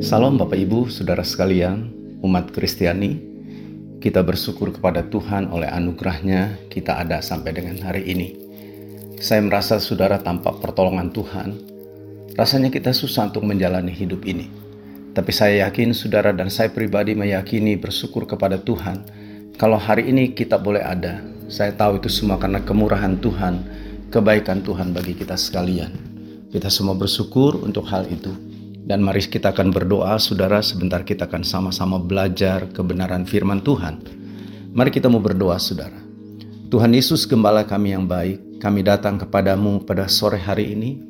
Salam Bapak Ibu, Saudara sekalian, umat Kristiani. Kita bersyukur kepada Tuhan oleh anugerahnya kita ada sampai dengan hari ini. Saya merasa saudara tanpa pertolongan Tuhan, rasanya kita susah untuk menjalani hidup ini. Tapi saya yakin saudara dan saya pribadi meyakini bersyukur kepada Tuhan. Kalau hari ini kita boleh ada, saya tahu itu semua karena kemurahan Tuhan, kebaikan Tuhan bagi kita sekalian. Kita semua bersyukur untuk hal itu. Dan mari kita akan berdoa, saudara. Sebentar kita akan sama-sama belajar kebenaran firman Tuhan. Mari kita mau berdoa, saudara. Tuhan Yesus, gembala kami yang baik, kami datang kepadamu pada sore hari ini,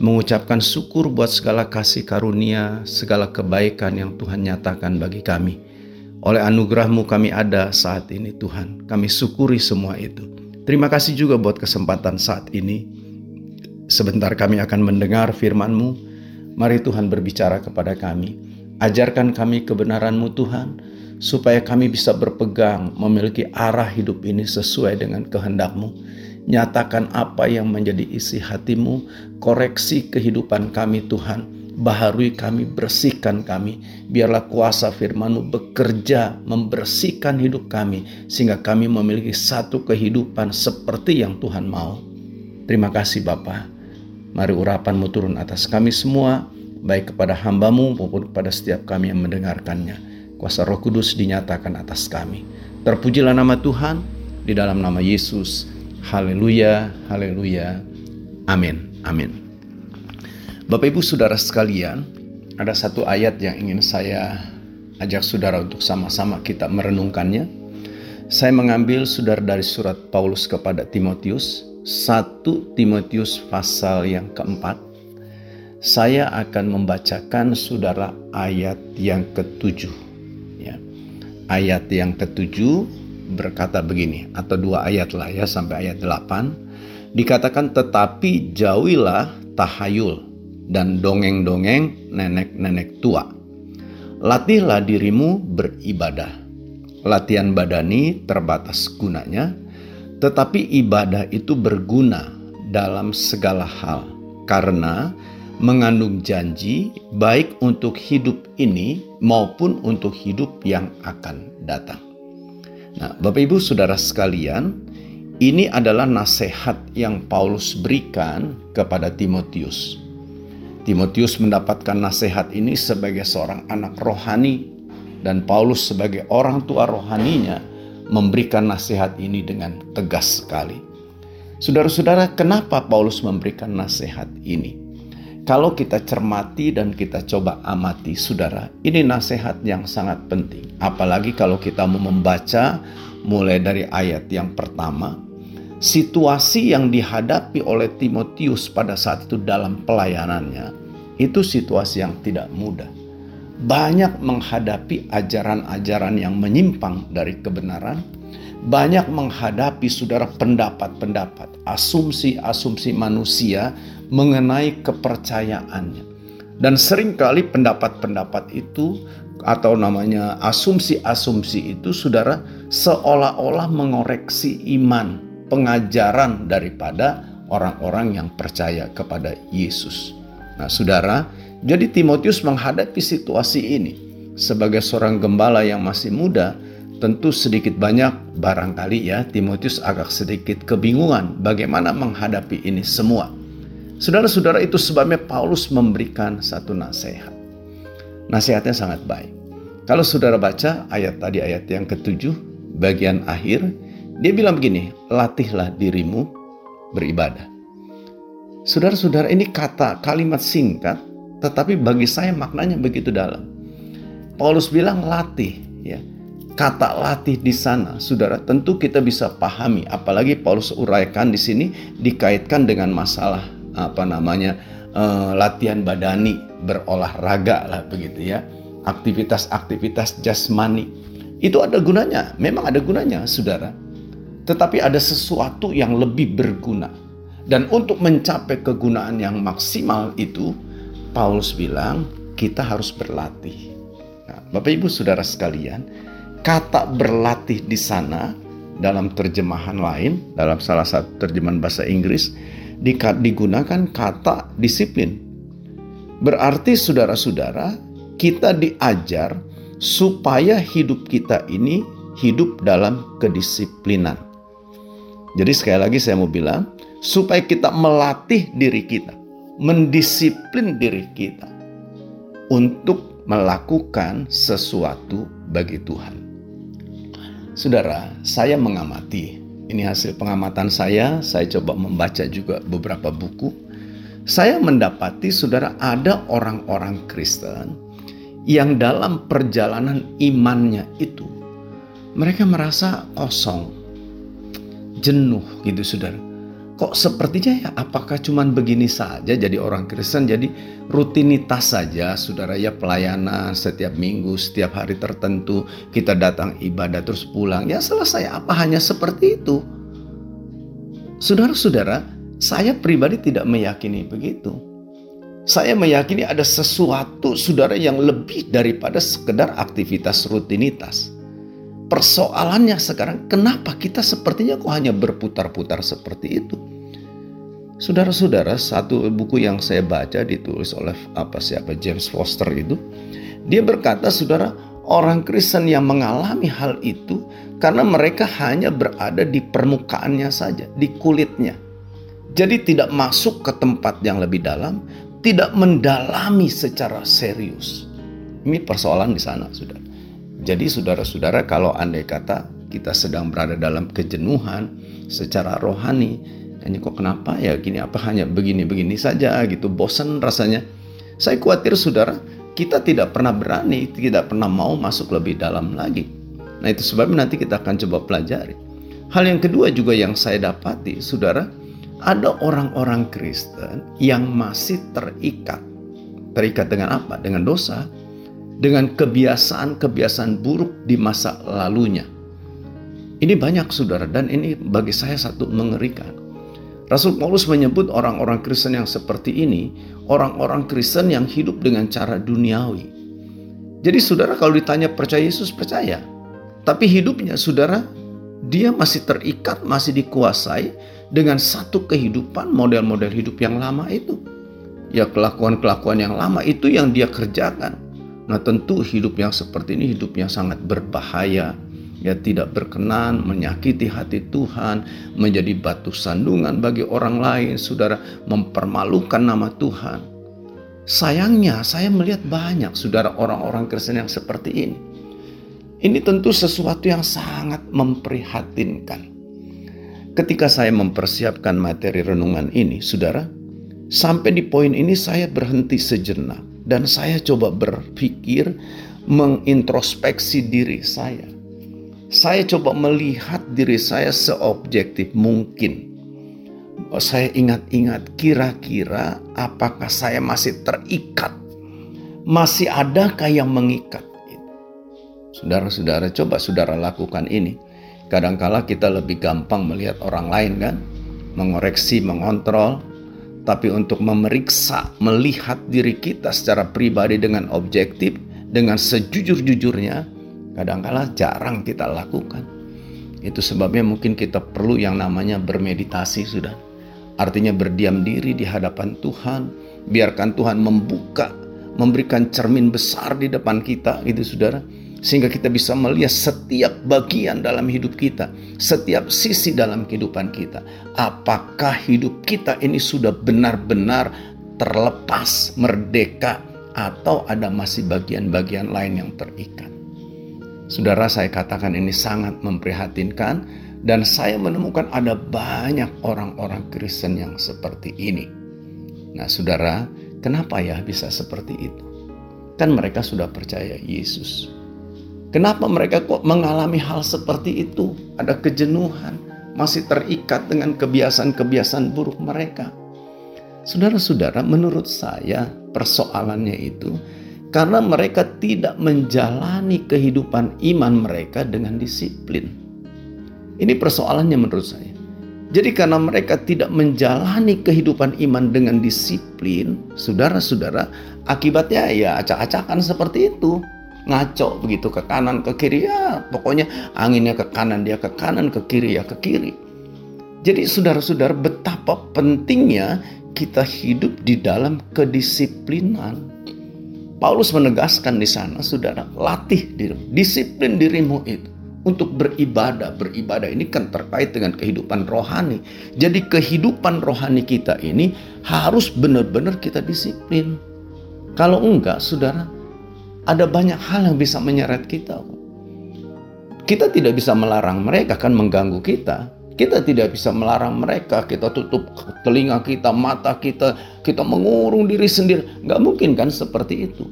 mengucapkan syukur buat segala kasih karunia, segala kebaikan yang Tuhan nyatakan bagi kami. Oleh anugerahmu kami ada saat ini Tuhan, kami syukuri semua itu. Terima kasih juga buat kesempatan saat ini. Sebentar kami akan mendengar firman-Mu, Mari Tuhan berbicara kepada kami. Ajarkan kami kebenaran-Mu Tuhan, supaya kami bisa berpegang memiliki arah hidup ini sesuai dengan kehendak-Mu. Nyatakan apa yang menjadi isi hatimu, koreksi kehidupan kami Tuhan, baharui kami, bersihkan kami. Biarlah kuasa firman-Mu bekerja membersihkan hidup kami, sehingga kami memiliki satu kehidupan seperti yang Tuhan mau. Terima kasih Bapak. Mari urapanmu turun atas kami semua, baik kepada hambamu maupun kepada setiap kami yang mendengarkannya. Kuasa roh kudus dinyatakan atas kami. Terpujilah nama Tuhan di dalam nama Yesus. Haleluya, haleluya. Amin, amin. Bapak ibu saudara sekalian, ada satu ayat yang ingin saya ajak saudara untuk sama-sama kita merenungkannya. Saya mengambil saudara dari surat Paulus kepada Timotius 1 Timotius pasal yang keempat, saya akan membacakan saudara ayat yang ketujuh. Ya. Ayat yang ketujuh berkata begini, atau dua ayat lah ya sampai ayat delapan. Dikatakan tetapi jauhilah tahayul dan dongeng-dongeng nenek-nenek tua. Latihlah dirimu beribadah. Latihan badani terbatas gunanya, tetapi ibadah itu berguna dalam segala hal karena mengandung janji baik untuk hidup ini maupun untuk hidup yang akan datang. Nah, Bapak Ibu Saudara sekalian, ini adalah nasihat yang Paulus berikan kepada Timotius. Timotius mendapatkan nasihat ini sebagai seorang anak rohani dan Paulus sebagai orang tua rohaninya memberikan nasihat ini dengan tegas sekali. Saudara-saudara, kenapa Paulus memberikan nasihat ini? Kalau kita cermati dan kita coba amati, saudara, ini nasihat yang sangat penting. Apalagi kalau kita mau membaca mulai dari ayat yang pertama, situasi yang dihadapi oleh Timotius pada saat itu dalam pelayanannya, itu situasi yang tidak mudah banyak menghadapi ajaran-ajaran yang menyimpang dari kebenaran, banyak menghadapi saudara pendapat-pendapat, asumsi-asumsi manusia mengenai kepercayaannya. Dan sering kali pendapat-pendapat itu atau namanya asumsi-asumsi itu saudara seolah-olah mengoreksi iman, pengajaran daripada orang-orang yang percaya kepada Yesus. Nah, saudara, jadi Timotius menghadapi situasi ini sebagai seorang gembala yang masih muda, tentu sedikit banyak barangkali ya Timotius agak sedikit kebingungan bagaimana menghadapi ini semua. Saudara-saudara itu sebabnya Paulus memberikan satu nasihat. Nasihatnya sangat baik. Kalau saudara baca ayat tadi ayat yang ketujuh bagian akhir, dia bilang begini, latihlah dirimu beribadah. Saudara-saudara ini kata kalimat singkat tetapi bagi saya maknanya begitu dalam. Paulus bilang latih, ya. Kata latih di sana, saudara, tentu kita bisa pahami. Apalagi Paulus uraikan di sini dikaitkan dengan masalah apa namanya uh, latihan badani, berolahraga lah begitu ya. Aktivitas-aktivitas jasmani itu ada gunanya, memang ada gunanya, saudara. Tetapi ada sesuatu yang lebih berguna. Dan untuk mencapai kegunaan yang maksimal itu, Paulus bilang kita harus berlatih. Nah, Bapak Ibu Saudara sekalian, kata berlatih di sana dalam terjemahan lain, dalam salah satu terjemahan bahasa Inggris digunakan kata disiplin. Berarti saudara-saudara, kita diajar supaya hidup kita ini hidup dalam kedisiplinan. Jadi sekali lagi saya mau bilang, supaya kita melatih diri kita, mendisiplin diri kita untuk melakukan sesuatu bagi Tuhan. Saudara, saya mengamati, ini hasil pengamatan saya, saya coba membaca juga beberapa buku. Saya mendapati saudara ada orang-orang Kristen yang dalam perjalanan imannya itu mereka merasa kosong, jenuh gitu saudara. Kok sepertinya ya apakah cuman begini saja jadi orang Kristen jadi rutinitas saja saudara? Ya pelayanan setiap minggu setiap hari tertentu kita datang ibadah terus pulang. Ya selesai. Apa hanya seperti itu? Saudara-saudara saya pribadi tidak meyakini begitu. Saya meyakini ada sesuatu saudara yang lebih daripada sekedar aktivitas rutinitas Persoalannya sekarang kenapa kita sepertinya kok hanya berputar-putar seperti itu? Saudara-saudara, satu buku yang saya baca ditulis oleh apa siapa James Foster itu, dia berkata, saudara, orang Kristen yang mengalami hal itu karena mereka hanya berada di permukaannya saja, di kulitnya. Jadi tidak masuk ke tempat yang lebih dalam, tidak mendalami secara serius. Ini persoalan di sana, saudara. Jadi saudara-saudara kalau andai kata kita sedang berada dalam kejenuhan secara rohani, ini kok kenapa ya gini apa hanya begini-begini saja gitu, bosan rasanya. Saya khawatir saudara, kita tidak pernah berani, tidak pernah mau masuk lebih dalam lagi. Nah itu sebabnya nanti kita akan coba pelajari. Hal yang kedua juga yang saya dapati, saudara, ada orang-orang Kristen yang masih terikat. Terikat dengan apa? Dengan dosa, dengan kebiasaan-kebiasaan buruk di masa lalunya. Ini banyak saudara dan ini bagi saya satu mengerikan. Rasul Paulus menyebut orang-orang Kristen yang seperti ini, orang-orang Kristen yang hidup dengan cara duniawi. Jadi saudara kalau ditanya percaya Yesus percaya. Tapi hidupnya saudara dia masih terikat, masih dikuasai dengan satu kehidupan model-model hidup yang lama itu. Ya kelakuan-kelakuan yang lama itu yang dia kerjakan. Nah tentu hidup yang seperti ini hidup yang sangat berbahaya. Ya tidak berkenan, menyakiti hati Tuhan, menjadi batu sandungan bagi orang lain, saudara, mempermalukan nama Tuhan. Sayangnya saya melihat banyak saudara orang-orang Kristen yang seperti ini. Ini tentu sesuatu yang sangat memprihatinkan. Ketika saya mempersiapkan materi renungan ini, saudara, sampai di poin ini saya berhenti sejenak dan saya coba berpikir mengintrospeksi diri saya. Saya coba melihat diri saya seobjektif mungkin. Saya ingat-ingat kira-kira apakah saya masih terikat? Masih adakah yang mengikat? Saudara-saudara, coba saudara lakukan ini. Kadangkala kita lebih gampang melihat orang lain kan, mengoreksi, mengontrol, tapi untuk memeriksa, melihat diri kita secara pribadi dengan objektif, dengan sejujur-jujurnya, kadangkala jarang kita lakukan. Itu sebabnya mungkin kita perlu yang namanya bermeditasi sudah. Artinya berdiam diri di hadapan Tuhan, biarkan Tuhan membuka, memberikan cermin besar di depan kita, gitu saudara sehingga kita bisa melihat setiap bagian dalam hidup kita, setiap sisi dalam kehidupan kita. Apakah hidup kita ini sudah benar-benar terlepas, merdeka, atau ada masih bagian-bagian lain yang terikat? Saudara, saya katakan ini sangat memprihatinkan, dan saya menemukan ada banyak orang-orang Kristen yang seperti ini. Nah, saudara, kenapa ya bisa seperti itu? Kan mereka sudah percaya Yesus Kenapa mereka kok mengalami hal seperti itu? Ada kejenuhan, masih terikat dengan kebiasaan-kebiasaan buruk mereka. Saudara-saudara, menurut saya persoalannya itu karena mereka tidak menjalani kehidupan iman mereka dengan disiplin. Ini persoalannya menurut saya. Jadi karena mereka tidak menjalani kehidupan iman dengan disiplin, saudara-saudara, akibatnya ya acak-acakan seperti itu ngaco begitu ke kanan ke kiri ya pokoknya anginnya ke kanan dia ke kanan ke kiri ya ke kiri jadi saudara-saudara betapa pentingnya kita hidup di dalam kedisiplinan Paulus menegaskan di sana, saudara, latih diri, disiplin dirimu itu untuk beribadah. Beribadah ini kan terkait dengan kehidupan rohani. Jadi kehidupan rohani kita ini harus benar-benar kita disiplin. Kalau enggak, saudara, ada banyak hal yang bisa menyeret kita. Kita tidak bisa melarang mereka kan mengganggu kita. Kita tidak bisa melarang mereka, kita tutup telinga kita, mata kita, kita mengurung diri sendiri. Nggak mungkin kan seperti itu.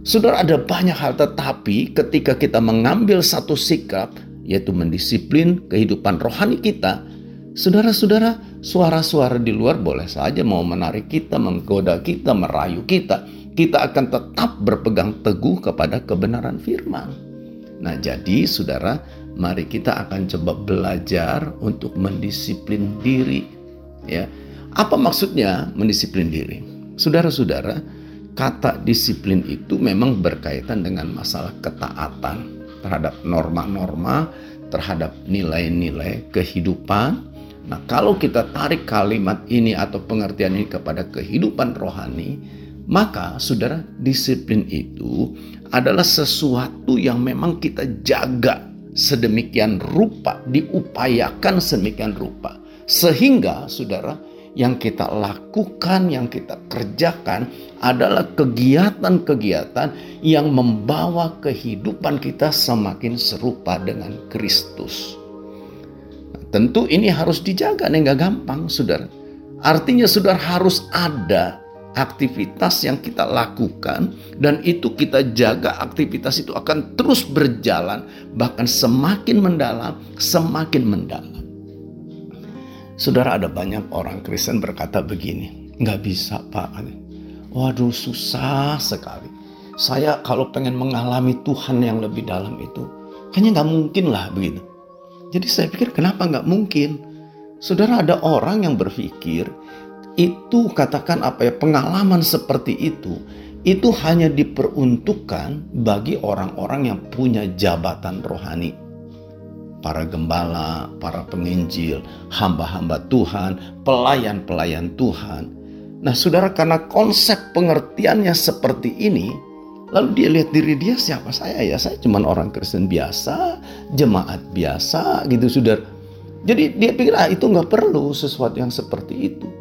Saudara ada banyak hal tetapi ketika kita mengambil satu sikap, yaitu mendisiplin kehidupan rohani kita, saudara-saudara suara-suara di luar boleh saja mau menarik kita, menggoda kita, merayu kita. Kita akan tetap berpegang teguh kepada kebenaran firman. Nah jadi saudara mari kita akan coba belajar untuk mendisiplin diri. Ya, apa maksudnya mendisiplin diri? Saudara-saudara, kata disiplin itu memang berkaitan dengan masalah ketaatan terhadap norma-norma, terhadap nilai-nilai kehidupan. Nah, kalau kita tarik kalimat ini atau pengertian ini kepada kehidupan rohani, maka saudara disiplin itu adalah sesuatu yang memang kita jaga sedemikian rupa, diupayakan sedemikian rupa. Sehingga saudara, yang kita lakukan, yang kita kerjakan adalah kegiatan-kegiatan yang membawa kehidupan kita semakin serupa dengan Kristus. Nah, tentu ini harus dijaga, ini nggak gampang, saudara. Artinya saudara harus ada aktivitas yang kita lakukan dan itu kita jaga aktivitas itu akan terus berjalan bahkan semakin mendalam semakin mendalam. Saudara ada banyak orang Kristen berkata begini nggak bisa pak. Waduh susah sekali. Saya kalau pengen mengalami Tuhan yang lebih dalam itu kayaknya nggak mungkin lah begitu. Jadi saya pikir kenapa nggak mungkin? Saudara ada orang yang berpikir itu katakan apa ya pengalaman seperti itu itu hanya diperuntukkan bagi orang-orang yang punya jabatan rohani. Para gembala, para penginjil, hamba-hamba Tuhan, pelayan-pelayan Tuhan. Nah, Saudara karena konsep pengertiannya seperti ini, lalu dia lihat diri dia siapa saya ya? Saya cuma orang Kristen biasa, jemaat biasa gitu, Saudara. Jadi dia pikir ah itu nggak perlu sesuatu yang seperti itu.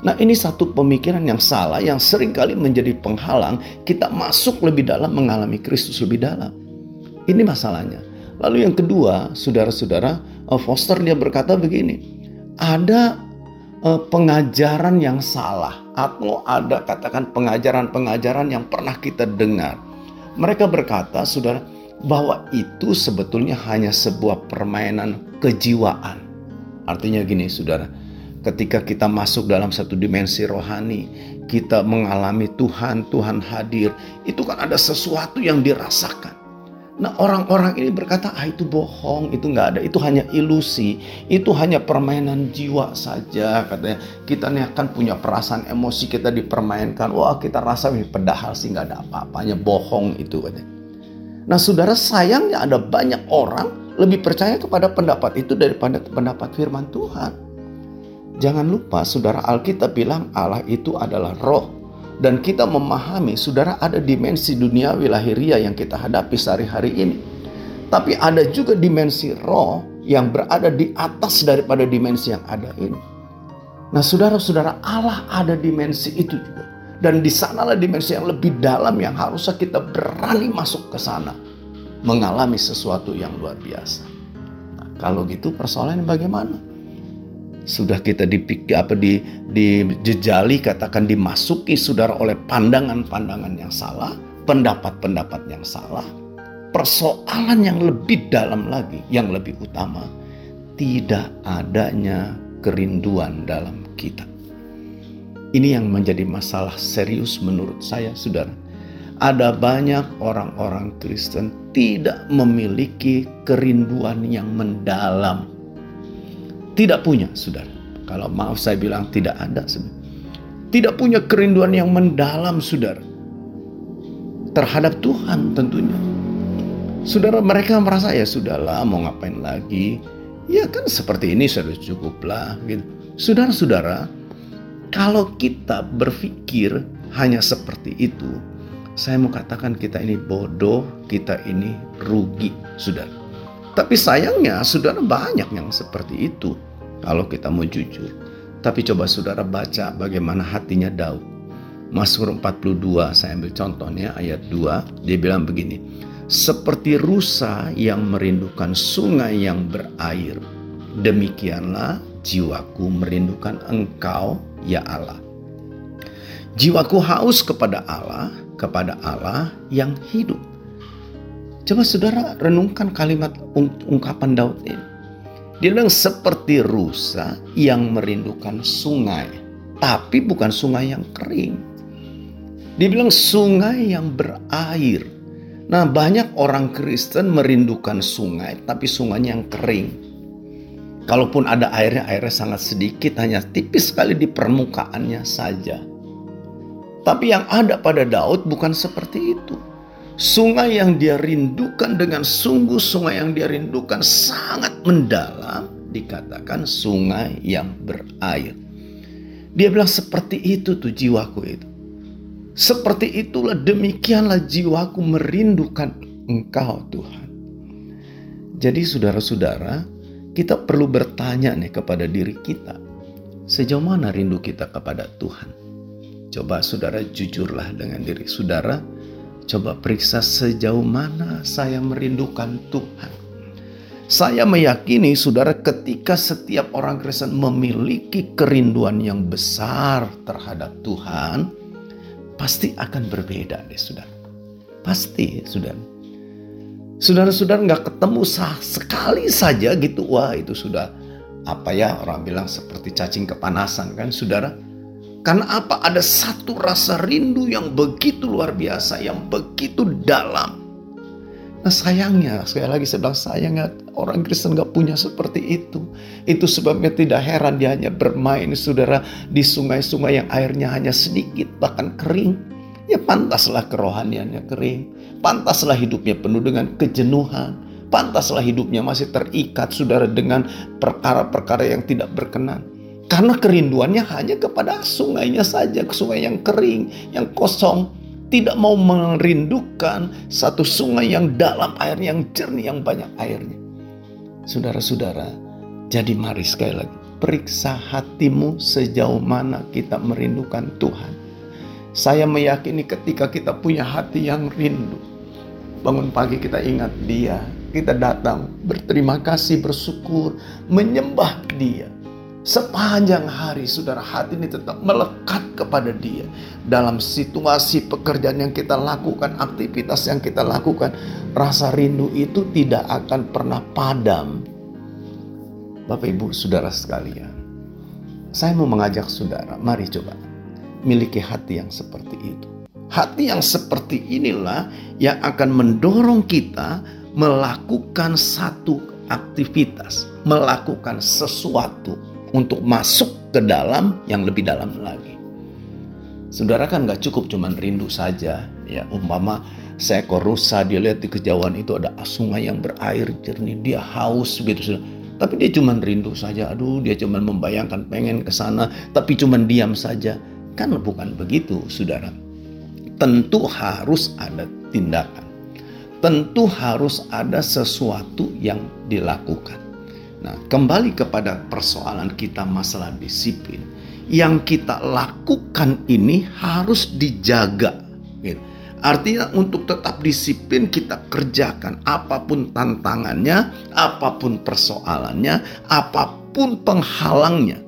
Nah ini satu pemikiran yang salah yang sering kali menjadi penghalang kita masuk lebih dalam mengalami Kristus lebih dalam. Ini masalahnya. Lalu yang kedua, saudara-saudara, eh, Foster dia berkata begini, ada uh, pengajaran yang salah atau ada katakan pengajaran-pengajaran yang pernah kita dengar. Mereka berkata, saudara, bahwa itu sebetulnya hanya sebuah permainan kejiwaan. Artinya gini, saudara, ketika kita masuk dalam satu dimensi rohani, kita mengalami Tuhan, Tuhan hadir, itu kan ada sesuatu yang dirasakan. Nah orang-orang ini berkata, ah itu bohong, itu nggak ada, itu hanya ilusi, itu hanya permainan jiwa saja. Katanya kita nih akan punya perasaan emosi kita dipermainkan, wah kita rasa padahal sih nggak ada apa-apanya, bohong itu katanya. Nah saudara sayangnya ada banyak orang lebih percaya kepada pendapat itu daripada pendapat firman Tuhan. Jangan lupa saudara Alkitab bilang Allah itu adalah roh. Dan kita memahami saudara ada dimensi duniawi lahiriah yang kita hadapi sehari-hari ini. Tapi ada juga dimensi roh yang berada di atas daripada dimensi yang ada ini. Nah saudara-saudara Allah ada dimensi itu juga. Dan di sanalah dimensi yang lebih dalam yang harusnya kita berani masuk ke sana. Mengalami sesuatu yang luar biasa. Nah, kalau gitu persoalannya bagaimana? Sudah kita dipikir apa di dijejali katakan dimasuki saudara oleh pandangan-pandangan yang salah, pendapat-pendapat yang salah, persoalan yang lebih dalam lagi, yang lebih utama, tidak adanya kerinduan dalam kita. Ini yang menjadi masalah serius menurut saya, saudara. Ada banyak orang-orang Kristen tidak memiliki kerinduan yang mendalam tidak punya, saudara. Kalau maaf saya bilang tidak ada, saudara. Tidak punya kerinduan yang mendalam, saudara. Terhadap Tuhan tentunya. Saudara mereka merasa ya sudahlah mau ngapain lagi. Ya kan seperti ini sudah cukuplah gitu. Saudara-saudara, kalau kita berpikir hanya seperti itu, Saya mau katakan kita ini bodoh, kita ini rugi, saudara. Tapi sayangnya saudara banyak yang seperti itu kalau kita mau jujur. Tapi coba saudara baca bagaimana hatinya Daud. Mazmur 42 saya ambil contohnya ayat 2 dia bilang begini seperti rusa yang merindukan sungai yang berair demikianlah jiwaku merindukan engkau ya Allah jiwaku haus kepada Allah kepada Allah yang hidup coba saudara renungkan kalimat ungkapan Daud ini dia bilang seperti rusa yang merindukan sungai tapi bukan sungai yang kering Dibilang sungai yang berair. Nah, banyak orang Kristen merindukan sungai, tapi sungainya yang kering. Kalaupun ada airnya, airnya sangat sedikit, hanya tipis sekali di permukaannya saja. Tapi yang ada pada Daud bukan seperti itu. Sungai yang dia rindukan dengan sungguh sungai yang dia rindukan sangat mendalam dikatakan sungai yang berair. Dia bilang seperti itu tuh jiwaku itu. Seperti itulah demikianlah jiwaku merindukan Engkau Tuhan. Jadi saudara-saudara, kita perlu bertanya nih kepada diri kita. Sejauh mana rindu kita kepada Tuhan? Coba saudara jujurlah dengan diri saudara. Coba periksa sejauh mana saya merindukan Tuhan. Saya meyakini saudara ketika setiap orang Kristen memiliki kerinduan yang besar terhadap Tuhan, pasti akan berbeda deh saudara. Pasti saudara. Saudara-saudara nggak ketemu sah sekali saja gitu. Wah itu sudah apa ya orang bilang seperti cacing kepanasan kan saudara. Karena apa? Ada satu rasa rindu yang begitu luar biasa, yang begitu dalam. Nah sayangnya, sekali lagi saya bilang sayangnya orang Kristen gak punya seperti itu. Itu sebabnya tidak heran dia hanya bermain saudara di sungai-sungai yang airnya hanya sedikit bahkan kering. Ya pantaslah kerohaniannya kering. Pantaslah hidupnya penuh dengan kejenuhan. Pantaslah hidupnya masih terikat saudara dengan perkara-perkara yang tidak berkenan. Karena kerinduannya hanya kepada sungainya saja, sungai yang kering, yang kosong tidak mau merindukan satu sungai yang dalam airnya, yang jernih, yang banyak airnya. Saudara-saudara, jadi mari sekali lagi, periksa hatimu sejauh mana kita merindukan Tuhan. Saya meyakini ketika kita punya hati yang rindu, bangun pagi kita ingat Dia, kita datang berterima kasih, bersyukur, menyembah Dia Sepanjang hari saudara hati ini tetap melekat kepada dia. Dalam situasi pekerjaan yang kita lakukan, aktivitas yang kita lakukan. Rasa rindu itu tidak akan pernah padam. Bapak ibu saudara sekalian. Saya mau mengajak saudara, mari coba. Miliki hati yang seperti itu. Hati yang seperti inilah yang akan mendorong kita melakukan satu aktivitas, melakukan sesuatu untuk masuk ke dalam yang lebih dalam lagi. Saudara kan gak cukup cuman rindu saja. Ya umpama seekor rusa dia lihat di kejauhan itu ada sungai yang berair jernih. Dia haus gitu. Tapi dia cuman rindu saja. Aduh dia cuman membayangkan pengen ke sana. Tapi cuman diam saja. Kan bukan begitu saudara. Tentu harus ada tindakan. Tentu harus ada sesuatu yang dilakukan. Nah, kembali kepada persoalan kita masalah disiplin. Yang kita lakukan ini harus dijaga. Gitu. Artinya untuk tetap disiplin kita kerjakan apa pun tantangannya, apa pun persoalannya, apa pun penghalangnya.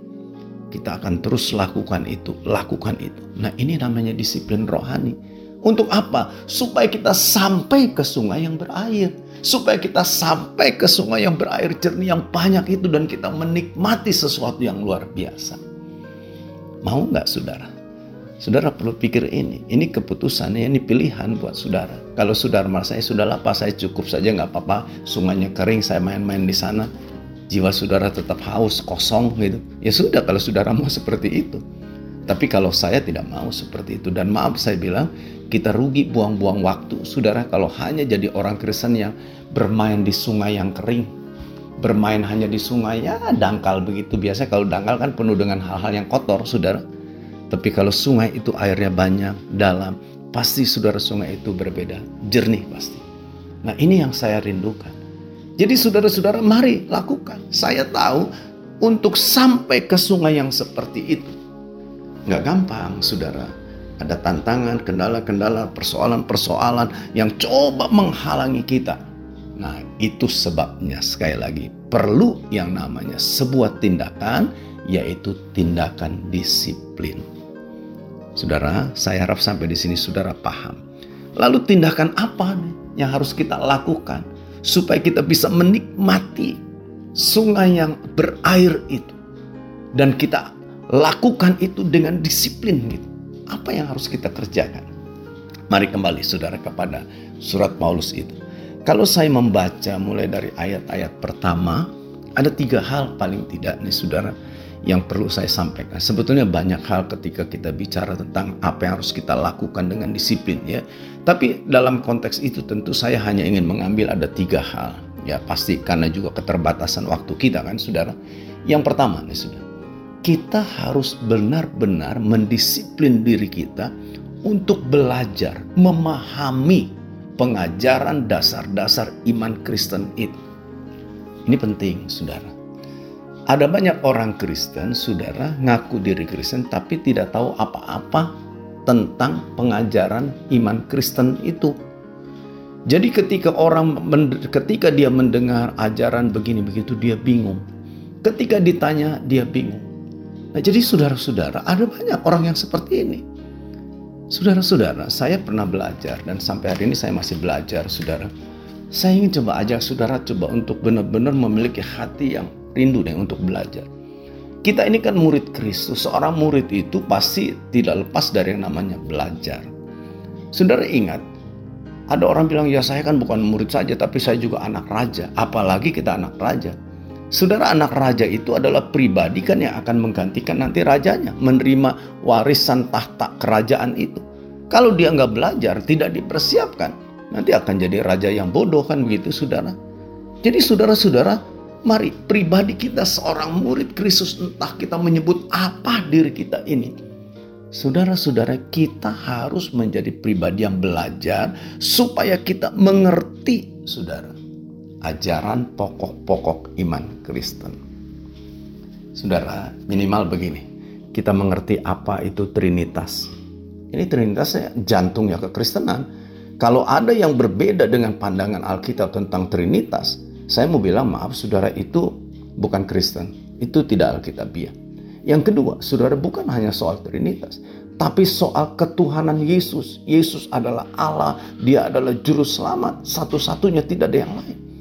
Kita akan terus lakukan itu, lakukan itu. Nah ini namanya disiplin rohani. Untuk apa? Supaya kita sampai ke sungai yang berair supaya kita sampai ke sungai yang berair jernih yang banyak itu dan kita menikmati sesuatu yang luar biasa. Mau nggak saudara? Saudara perlu pikir ini, ini keputusannya, ini pilihan buat saudara. Kalau saudara merasa ya sudah lapar, saya cukup saja nggak apa-apa, sungainya kering, saya main-main di sana, jiwa saudara tetap haus, kosong gitu. Ya sudah kalau saudara mau seperti itu. Tapi kalau saya tidak mau seperti itu dan maaf saya bilang kita rugi buang-buang waktu. Saudara kalau hanya jadi orang Kristen yang bermain di sungai yang kering, bermain hanya di sungai ya dangkal begitu. Biasa kalau dangkal kan penuh dengan hal-hal yang kotor, Saudara. Tapi kalau sungai itu airnya banyak, dalam, pasti saudara sungai itu berbeda, jernih pasti. Nah ini yang saya rindukan. Jadi saudara-saudara mari lakukan. Saya tahu untuk sampai ke sungai yang seperti itu. Nggak gampang saudara. Ada tantangan, kendala-kendala, persoalan-persoalan yang coba menghalangi kita. Nah itu sebabnya sekali lagi perlu yang namanya sebuah tindakan yaitu tindakan disiplin. Saudara, saya harap sampai di sini saudara paham. Lalu tindakan apa nih yang harus kita lakukan supaya kita bisa menikmati sungai yang berair itu dan kita lakukan itu dengan disiplin gitu. Apa yang harus kita kerjakan? Mari kembali saudara kepada surat Paulus itu. Kalau saya membaca mulai dari ayat-ayat pertama, ada tiga hal paling tidak nih saudara yang perlu saya sampaikan. Sebetulnya banyak hal ketika kita bicara tentang apa yang harus kita lakukan dengan disiplin ya. Tapi dalam konteks itu tentu saya hanya ingin mengambil ada tiga hal. Ya pasti karena juga keterbatasan waktu kita kan saudara. Yang pertama nih saudara. Kita harus benar-benar mendisiplin diri kita untuk belajar memahami pengajaran dasar-dasar iman Kristen itu. Ini penting saudara ada banyak orang Kristen, saudara, ngaku diri Kristen tapi tidak tahu apa-apa tentang pengajaran iman Kristen itu. Jadi ketika orang ketika dia mendengar ajaran begini begitu dia bingung. Ketika ditanya dia bingung. Nah, jadi saudara-saudara, ada banyak orang yang seperti ini. Saudara-saudara, saya pernah belajar dan sampai hari ini saya masih belajar, saudara. Saya ingin coba ajak saudara coba untuk benar-benar memiliki hati yang rindu deh untuk belajar. Kita ini kan murid Kristus. Seorang murid itu pasti tidak lepas dari yang namanya belajar. Saudara ingat, ada orang bilang, ya saya kan bukan murid saja, tapi saya juga anak raja. Apalagi kita anak raja. Saudara anak raja itu adalah pribadi kan yang akan menggantikan nanti rajanya. Menerima warisan tahta kerajaan itu. Kalau dia nggak belajar, tidak dipersiapkan. Nanti akan jadi raja yang bodoh kan begitu saudara. Jadi saudara-saudara, Mari pribadi kita seorang murid Kristus entah kita menyebut apa diri kita ini. Saudara-saudara kita harus menjadi pribadi yang belajar supaya kita mengerti saudara ajaran pokok-pokok iman Kristen. Saudara, minimal begini. Kita mengerti apa itu Trinitas. Ini Trinitasnya jantungnya kekristenan. Kalau ada yang berbeda dengan pandangan Alkitab tentang Trinitas, saya mau bilang maaf saudara itu bukan Kristen. Itu tidak Alkitabiah. Yang kedua, saudara bukan hanya soal Trinitas. Tapi soal ketuhanan Yesus. Yesus adalah Allah. Dia adalah juru selamat. Satu-satunya tidak ada yang lain.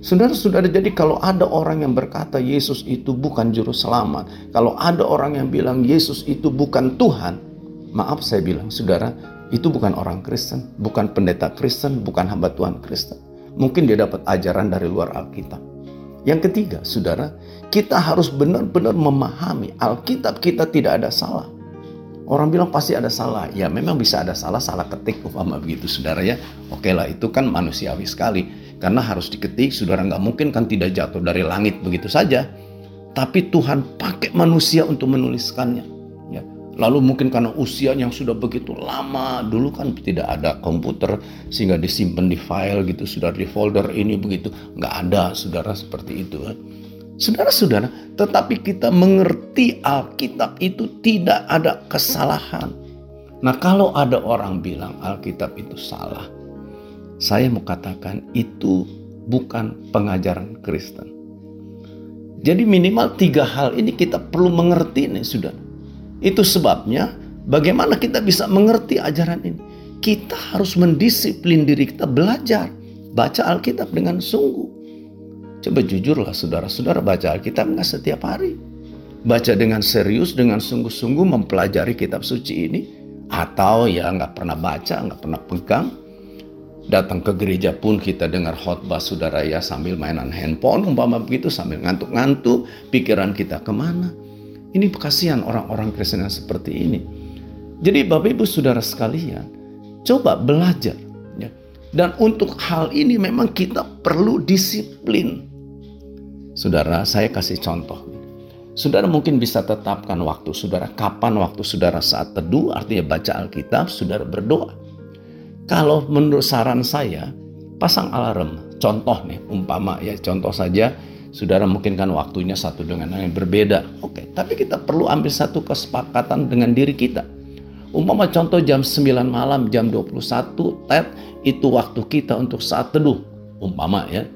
Saudara-saudara, jadi kalau ada orang yang berkata Yesus itu bukan juru selamat, kalau ada orang yang bilang Yesus itu bukan Tuhan, maaf saya bilang, saudara, itu bukan orang Kristen, bukan pendeta Kristen, bukan hamba Tuhan Kristen. Mungkin dia dapat ajaran dari luar Alkitab. Yang ketiga, saudara, kita harus benar-benar memahami Alkitab kita tidak ada salah. Orang bilang pasti ada salah. Ya memang bisa ada salah, salah ketik umpama begitu saudara ya. Oke lah itu kan manusiawi sekali. Karena harus diketik, saudara nggak mungkin kan tidak jatuh dari langit begitu saja. Tapi Tuhan pakai manusia untuk menuliskannya. Lalu mungkin karena usia yang sudah begitu lama, dulu kan tidak ada komputer sehingga disimpan di file gitu, sudah di folder ini begitu, nggak ada saudara seperti itu. Kan. Saudara-saudara, tetapi kita mengerti Alkitab itu tidak ada kesalahan. Nah kalau ada orang bilang Alkitab itu salah, saya mau katakan itu bukan pengajaran Kristen. Jadi minimal tiga hal ini kita perlu mengerti nih sudah. Itu sebabnya bagaimana kita bisa mengerti ajaran ini. Kita harus mendisiplin diri kita belajar. Baca Alkitab dengan sungguh. Coba jujurlah saudara-saudara baca Alkitab nggak setiap hari. Baca dengan serius, dengan sungguh-sungguh mempelajari kitab suci ini. Atau ya nggak pernah baca, nggak pernah pegang. Datang ke gereja pun kita dengar khotbah saudara ya sambil mainan handphone umpama begitu sambil ngantuk-ngantuk pikiran kita ke mana ini kasihan orang-orang Kristen yang seperti ini. Jadi Bapak Ibu Saudara sekalian, coba belajar. Ya. Dan untuk hal ini memang kita perlu disiplin. Saudara, saya kasih contoh. Saudara mungkin bisa tetapkan waktu saudara kapan waktu saudara saat teduh artinya baca Alkitab, saudara berdoa. Kalau menurut saran saya, pasang alarm. Contoh nih, umpama ya contoh saja saudara mungkin kan waktunya satu dengan yang berbeda. Oke, tapi kita perlu ambil satu kesepakatan dengan diri kita. Umpama contoh jam 9 malam, jam 21, tet, itu waktu kita untuk saat teduh. Umpama ya,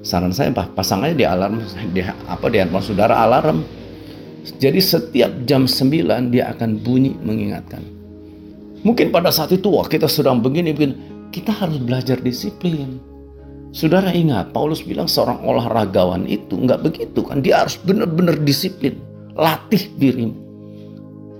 saran saya pak pasang aja di alarm di apa di handphone saudara alarm jadi setiap jam 9 dia akan bunyi mengingatkan mungkin pada saat itu wah kita sedang begini begini. Kita harus belajar disiplin. Saudara ingat Paulus bilang seorang olahragawan itu nggak begitu kan? Dia harus benar-benar disiplin latih dirimu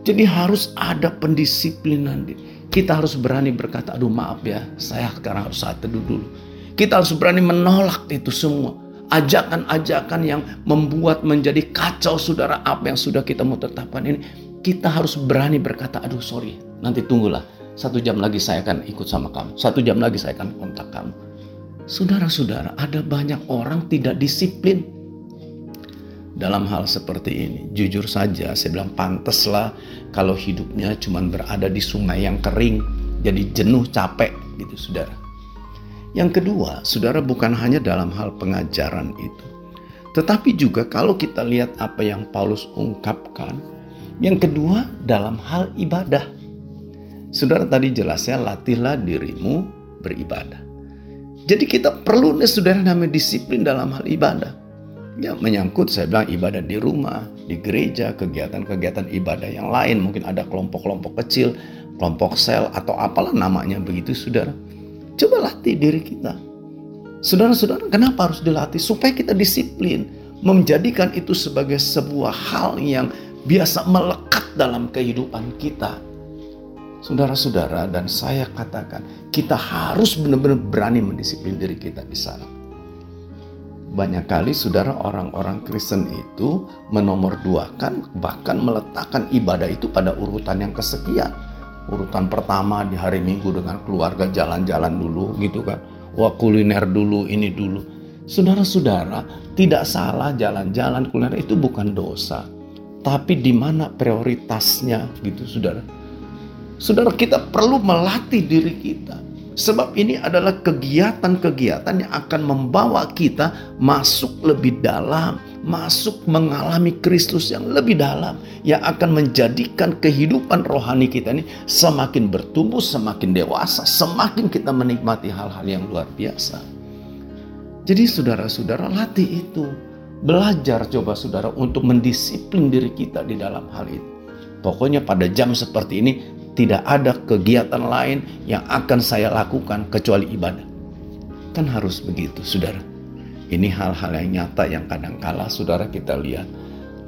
jadi harus ada pendisiplinan. Kita harus berani berkata aduh maaf ya saya sekarang harus saat teduh dulu. Kita harus berani menolak itu semua. Ajakan-ajakan yang membuat menjadi kacau saudara apa yang sudah kita mau tetapkan ini. Kita harus berani berkata, aduh sorry, nanti tunggulah. Satu jam lagi saya akan ikut sama kamu. Satu jam lagi saya akan kontak kamu. Saudara-saudara, ada banyak orang tidak disiplin dalam hal seperti ini. Jujur saja, saya bilang pantaslah kalau hidupnya cuma berada di sungai yang kering, jadi jenuh, capek gitu, saudara. Yang kedua, saudara bukan hanya dalam hal pengajaran itu, tetapi juga kalau kita lihat apa yang Paulus ungkapkan, yang kedua dalam hal ibadah. Saudara tadi jelasnya latihlah dirimu beribadah. Jadi kita perlu nih saudara namanya disiplin dalam hal ibadah. Ya menyangkut saya bilang ibadah di rumah, di gereja, kegiatan-kegiatan ibadah yang lain. Mungkin ada kelompok-kelompok kecil, kelompok sel atau apalah namanya begitu saudara. Coba latih diri kita. Saudara-saudara, kenapa harus dilatih? Supaya kita disiplin. Menjadikan itu sebagai sebuah hal yang biasa melekat dalam kehidupan kita. Saudara-saudara, dan saya katakan, kita harus benar-benar berani mendisiplin diri kita di sana. Banyak kali saudara orang-orang Kristen itu menomorduakan bahkan meletakkan ibadah itu pada urutan yang kesekian urutan pertama di hari Minggu dengan keluarga jalan-jalan dulu gitu kan. Wah kuliner dulu, ini dulu. Saudara-saudara, tidak salah jalan-jalan kuliner itu bukan dosa. Tapi di mana prioritasnya gitu saudara. Saudara kita perlu melatih diri kita Sebab ini adalah kegiatan-kegiatan yang akan membawa kita masuk lebih dalam, masuk mengalami Kristus yang lebih dalam, yang akan menjadikan kehidupan rohani kita ini semakin bertumbuh, semakin dewasa, semakin kita menikmati hal-hal yang luar biasa. Jadi saudara-saudara latih itu. Belajar coba saudara untuk mendisiplin diri kita di dalam hal itu. Pokoknya pada jam seperti ini tidak ada kegiatan lain yang akan saya lakukan kecuali ibadah. Kan harus begitu, saudara. Ini hal-hal yang nyata yang kadang kala saudara kita lihat.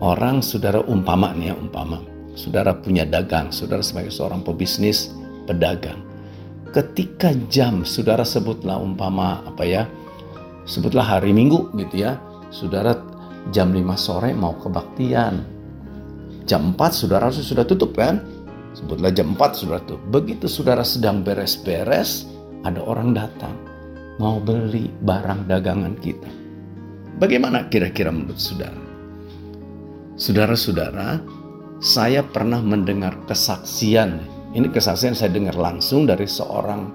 Orang saudara umpama nih ya, umpama. Saudara punya dagang, saudara sebagai seorang pebisnis, pedagang. Ketika jam saudara sebutlah umpama apa ya, sebutlah hari Minggu gitu ya. Saudara jam 5 sore mau kebaktian. Jam 4 saudara sudah tutup kan? Sebutlah jam 4 saudara tuh. Begitu saudara sedang beres-beres, ada orang datang. Mau beli barang dagangan kita. Bagaimana kira-kira menurut saudara? Saudara-saudara, saya pernah mendengar kesaksian. Ini kesaksian saya dengar langsung dari seorang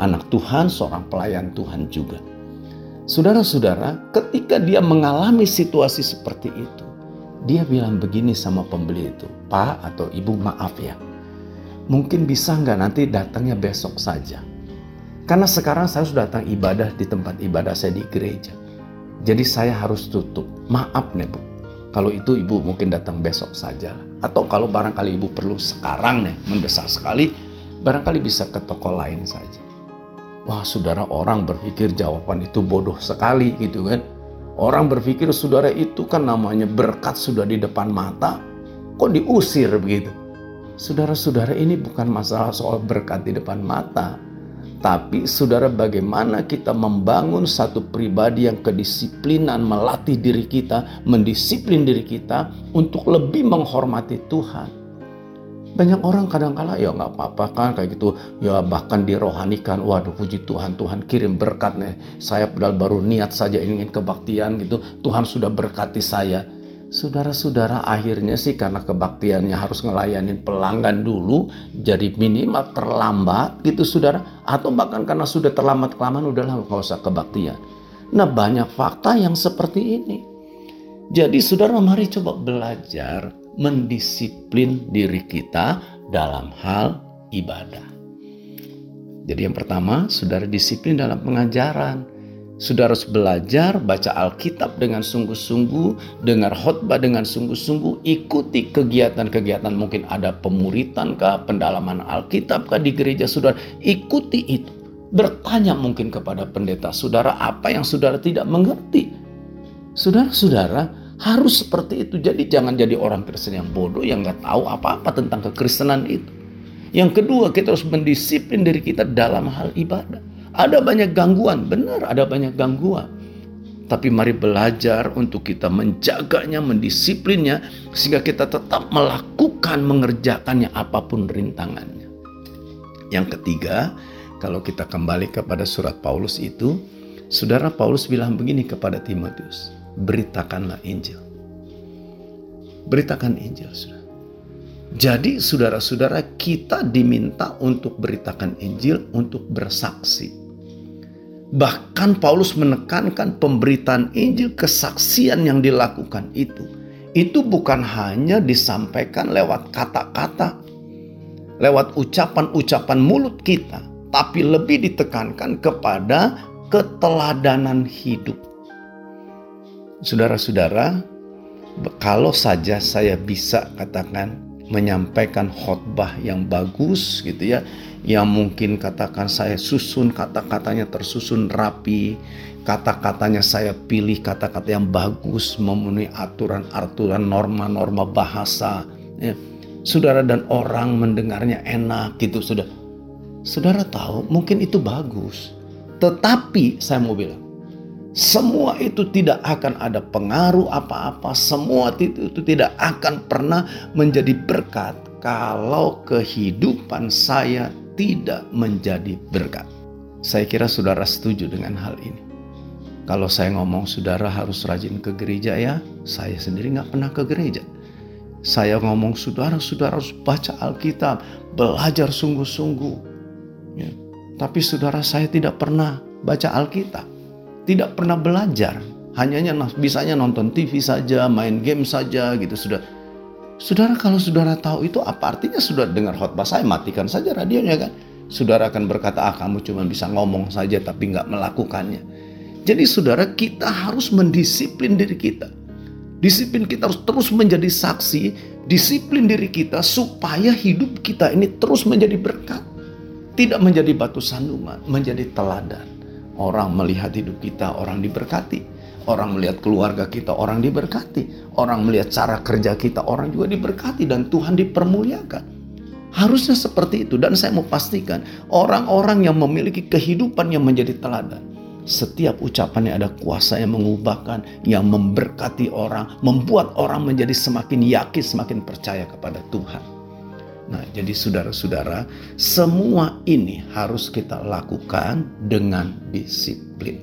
anak Tuhan, seorang pelayan Tuhan juga. Saudara-saudara, ketika dia mengalami situasi seperti itu, dia bilang begini sama pembeli itu, Pak atau Ibu maaf ya, mungkin bisa nggak nanti datangnya besok saja. Karena sekarang saya sudah datang ibadah di tempat ibadah saya di gereja. Jadi saya harus tutup. Maaf nih Bu. Kalau itu ibu mungkin datang besok saja. Atau kalau barangkali ibu perlu sekarang nih, mendesak sekali, barangkali bisa ke toko lain saja. Wah saudara orang berpikir jawaban itu bodoh sekali gitu kan. Orang berpikir saudara itu kan namanya berkat sudah di depan mata, kok diusir begitu. Saudara-saudara ini bukan masalah soal berkat di depan mata, tapi saudara bagaimana kita membangun satu pribadi yang kedisiplinan melatih diri kita, mendisiplin diri kita untuk lebih menghormati Tuhan. Banyak orang kadang-kala ya nggak apa-apa kan kayak gitu. Ya bahkan dirohanikan. Waduh puji Tuhan Tuhan kirim berkat nih. Saya padahal baru niat saja ingin kebaktian gitu. Tuhan sudah berkati saya. Saudara-saudara akhirnya sih karena kebaktiannya harus ngelayanin pelanggan dulu jadi minimal terlambat gitu saudara. Atau bahkan karena sudah terlambat kelamaan udahlah nggak usah kebaktian. Nah banyak fakta yang seperti ini. Jadi saudara mari coba belajar mendisiplin diri kita dalam hal ibadah. Jadi yang pertama saudara disiplin dalam pengajaran. Saudara harus belajar baca Alkitab dengan sungguh-sungguh, dengar khotbah dengan sungguh-sungguh, ikuti kegiatan-kegiatan mungkin ada pemuritan kah, pendalaman Alkitab kah di gereja saudara, ikuti itu. Bertanya mungkin kepada pendeta saudara apa yang saudara tidak mengerti. Saudara-saudara harus seperti itu. Jadi jangan jadi orang Kristen yang bodoh yang nggak tahu apa-apa tentang kekristenan itu. Yang kedua kita harus mendisiplin diri kita dalam hal ibadah. Ada banyak gangguan, benar ada banyak gangguan. Tapi mari belajar untuk kita menjaganya, mendisiplinnya, sehingga kita tetap melakukan, mengerjakannya apa pun rintangannya. Yang ketiga, kalau kita kembali kepada surat Paulus itu, saudara Paulus bilang begini kepada Timotius, beritakanlah Injil. Beritakan Injil, saudara. Jadi saudara-saudara kita diminta untuk beritakan Injil, untuk bersaksi. Bahkan Paulus menekankan pemberitaan Injil kesaksian yang dilakukan itu. Itu bukan hanya disampaikan lewat kata-kata, lewat ucapan-ucapan mulut kita, tapi lebih ditekankan kepada keteladanan hidup. Saudara-saudara, kalau saja saya bisa katakan menyampaikan khotbah yang bagus gitu ya, yang mungkin katakan saya susun kata-katanya tersusun rapi, kata-katanya saya pilih kata-kata yang bagus memenuhi aturan-aturan norma-norma bahasa. Ya. Saudara dan orang mendengarnya enak gitu sudah. Saudara tahu mungkin itu bagus. Tetapi saya mau bilang semua itu tidak akan ada pengaruh apa-apa, semua itu, itu tidak akan pernah menjadi berkat kalau kehidupan saya tidak menjadi berkat. Saya kira saudara setuju dengan hal ini. Kalau saya ngomong saudara harus rajin ke gereja ya, saya sendiri nggak pernah ke gereja. Saya ngomong saudara-saudara harus baca Alkitab, belajar sungguh-sungguh. Ya. Tapi saudara saya tidak pernah baca Alkitab, tidak pernah belajar. Hanya bisanya nonton TV saja, main game saja gitu sudah Saudara kalau saudara tahu itu apa artinya sudah dengar khotbah saya matikan saja radionya kan. Saudara akan berkata ah kamu cuma bisa ngomong saja tapi nggak melakukannya. Jadi saudara kita harus mendisiplin diri kita. Disiplin kita harus terus menjadi saksi, disiplin diri kita supaya hidup kita ini terus menjadi berkat. Tidak menjadi batu sandungan, menjadi teladan. Orang melihat hidup kita, orang diberkati. Orang melihat keluarga kita, orang diberkati. Orang melihat cara kerja kita, orang juga diberkati dan Tuhan dipermuliakan. Harusnya seperti itu dan saya mau pastikan orang-orang yang memiliki kehidupan yang menjadi teladan. Setiap ucapannya ada kuasa yang mengubahkan, yang memberkati orang, membuat orang menjadi semakin yakin, semakin percaya kepada Tuhan. Nah, jadi saudara-saudara, semua ini harus kita lakukan dengan disiplin.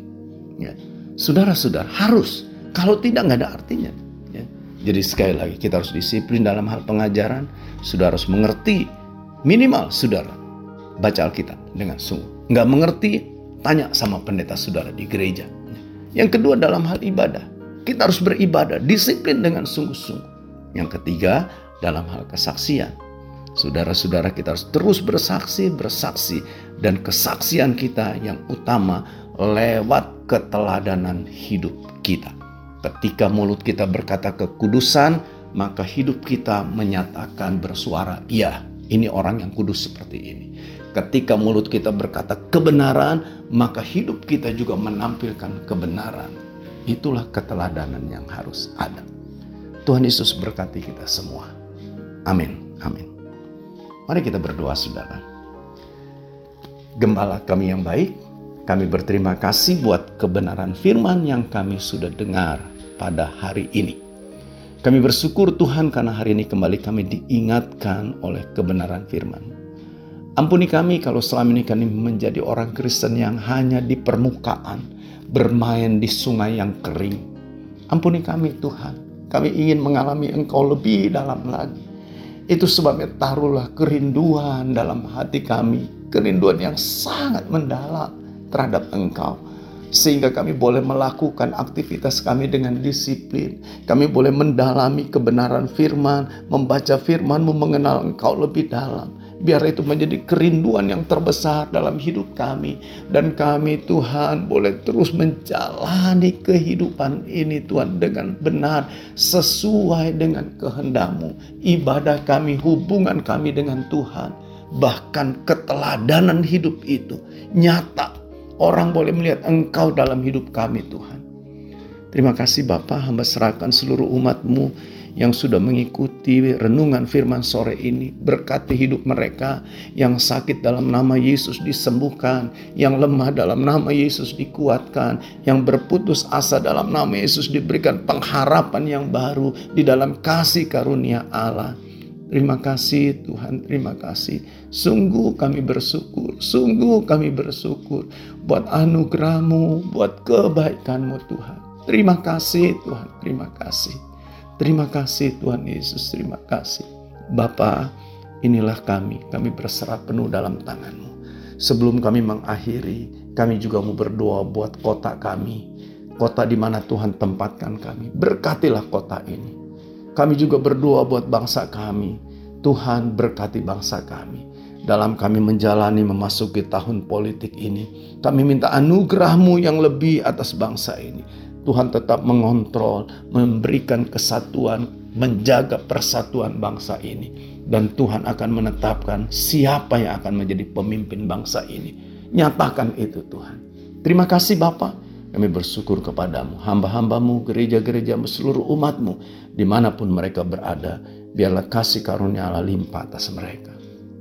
Ya. Saudara-saudara harus. Kalau tidak nggak ada artinya. Ya. Jadi sekali lagi kita harus disiplin dalam hal pengajaran. Saudara harus mengerti minimal saudara baca Alkitab dengan sungguh. Nggak mengerti tanya sama pendeta saudara di gereja. Yang kedua dalam hal ibadah. Kita harus beribadah disiplin dengan sungguh-sungguh. Yang ketiga dalam hal kesaksian. Saudara-saudara kita harus terus bersaksi, bersaksi. Dan kesaksian kita yang utama lewat keteladanan hidup kita. Ketika mulut kita berkata kekudusan, maka hidup kita menyatakan bersuara, "Ya, ini orang yang kudus seperti ini." Ketika mulut kita berkata kebenaran, maka hidup kita juga menampilkan kebenaran. Itulah keteladanan yang harus ada. Tuhan Yesus berkati kita semua. Amin. Amin. Mari kita berdoa, saudara. Gembala kami yang baik, kami berterima kasih buat kebenaran firman yang kami sudah dengar pada hari ini. Kami bersyukur Tuhan karena hari ini kembali kami diingatkan oleh kebenaran firman. Ampuni kami kalau selama ini kami menjadi orang Kristen yang hanya di permukaan, bermain di sungai yang kering. Ampuni kami Tuhan, Kami ingin mengalami Engkau lebih dalam lagi. Itu sebabnya taruhlah kerinduan dalam hati kami. Kerinduan yang sangat mendalam terhadap Engkau sehingga kami boleh melakukan aktivitas kami dengan disiplin. Kami boleh mendalami kebenaran firman, membaca firman, mengenal engkau lebih dalam. Biar itu menjadi kerinduan yang terbesar dalam hidup kami. Dan kami Tuhan boleh terus menjalani kehidupan ini Tuhan dengan benar. Sesuai dengan kehendakmu. Ibadah kami, hubungan kami dengan Tuhan. Bahkan keteladanan hidup itu nyata Orang boleh melihat Engkau dalam hidup kami Tuhan. Terima kasih Bapa, hamba serahkan seluruh umatmu yang sudah mengikuti renungan firman sore ini. Berkati hidup mereka yang sakit dalam nama Yesus disembuhkan, yang lemah dalam nama Yesus dikuatkan, yang berputus asa dalam nama Yesus diberikan pengharapan yang baru di dalam kasih karunia Allah. Terima kasih Tuhan, terima kasih. Sungguh kami bersyukur, sungguh kami bersyukur buat anugerahmu, buat kebaikanmu Tuhan. Terima kasih Tuhan, terima kasih. Terima kasih Tuhan Yesus, terima kasih. Bapa, inilah kami, kami berserah penuh dalam tanganmu. Sebelum kami mengakhiri, kami juga mau berdoa buat kota kami. Kota di mana Tuhan tempatkan kami. Berkatilah kota ini kami juga berdoa buat bangsa kami. Tuhan berkati bangsa kami. Dalam kami menjalani memasuki tahun politik ini. Kami minta anugerahmu yang lebih atas bangsa ini. Tuhan tetap mengontrol, memberikan kesatuan, menjaga persatuan bangsa ini. Dan Tuhan akan menetapkan siapa yang akan menjadi pemimpin bangsa ini. Nyatakan itu Tuhan. Terima kasih Bapak. Kami bersyukur kepadamu, hamba-hambamu, gereja-gerejamu, seluruh umatmu, di mana pun mereka berada, biarlah kasih karunia Allah limpah atas mereka.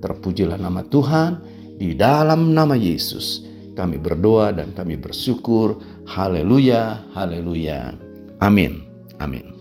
Terpujilah nama Tuhan, di dalam nama Yesus, kami berdoa dan kami bersyukur. Haleluya, haleluya. Amin, amin.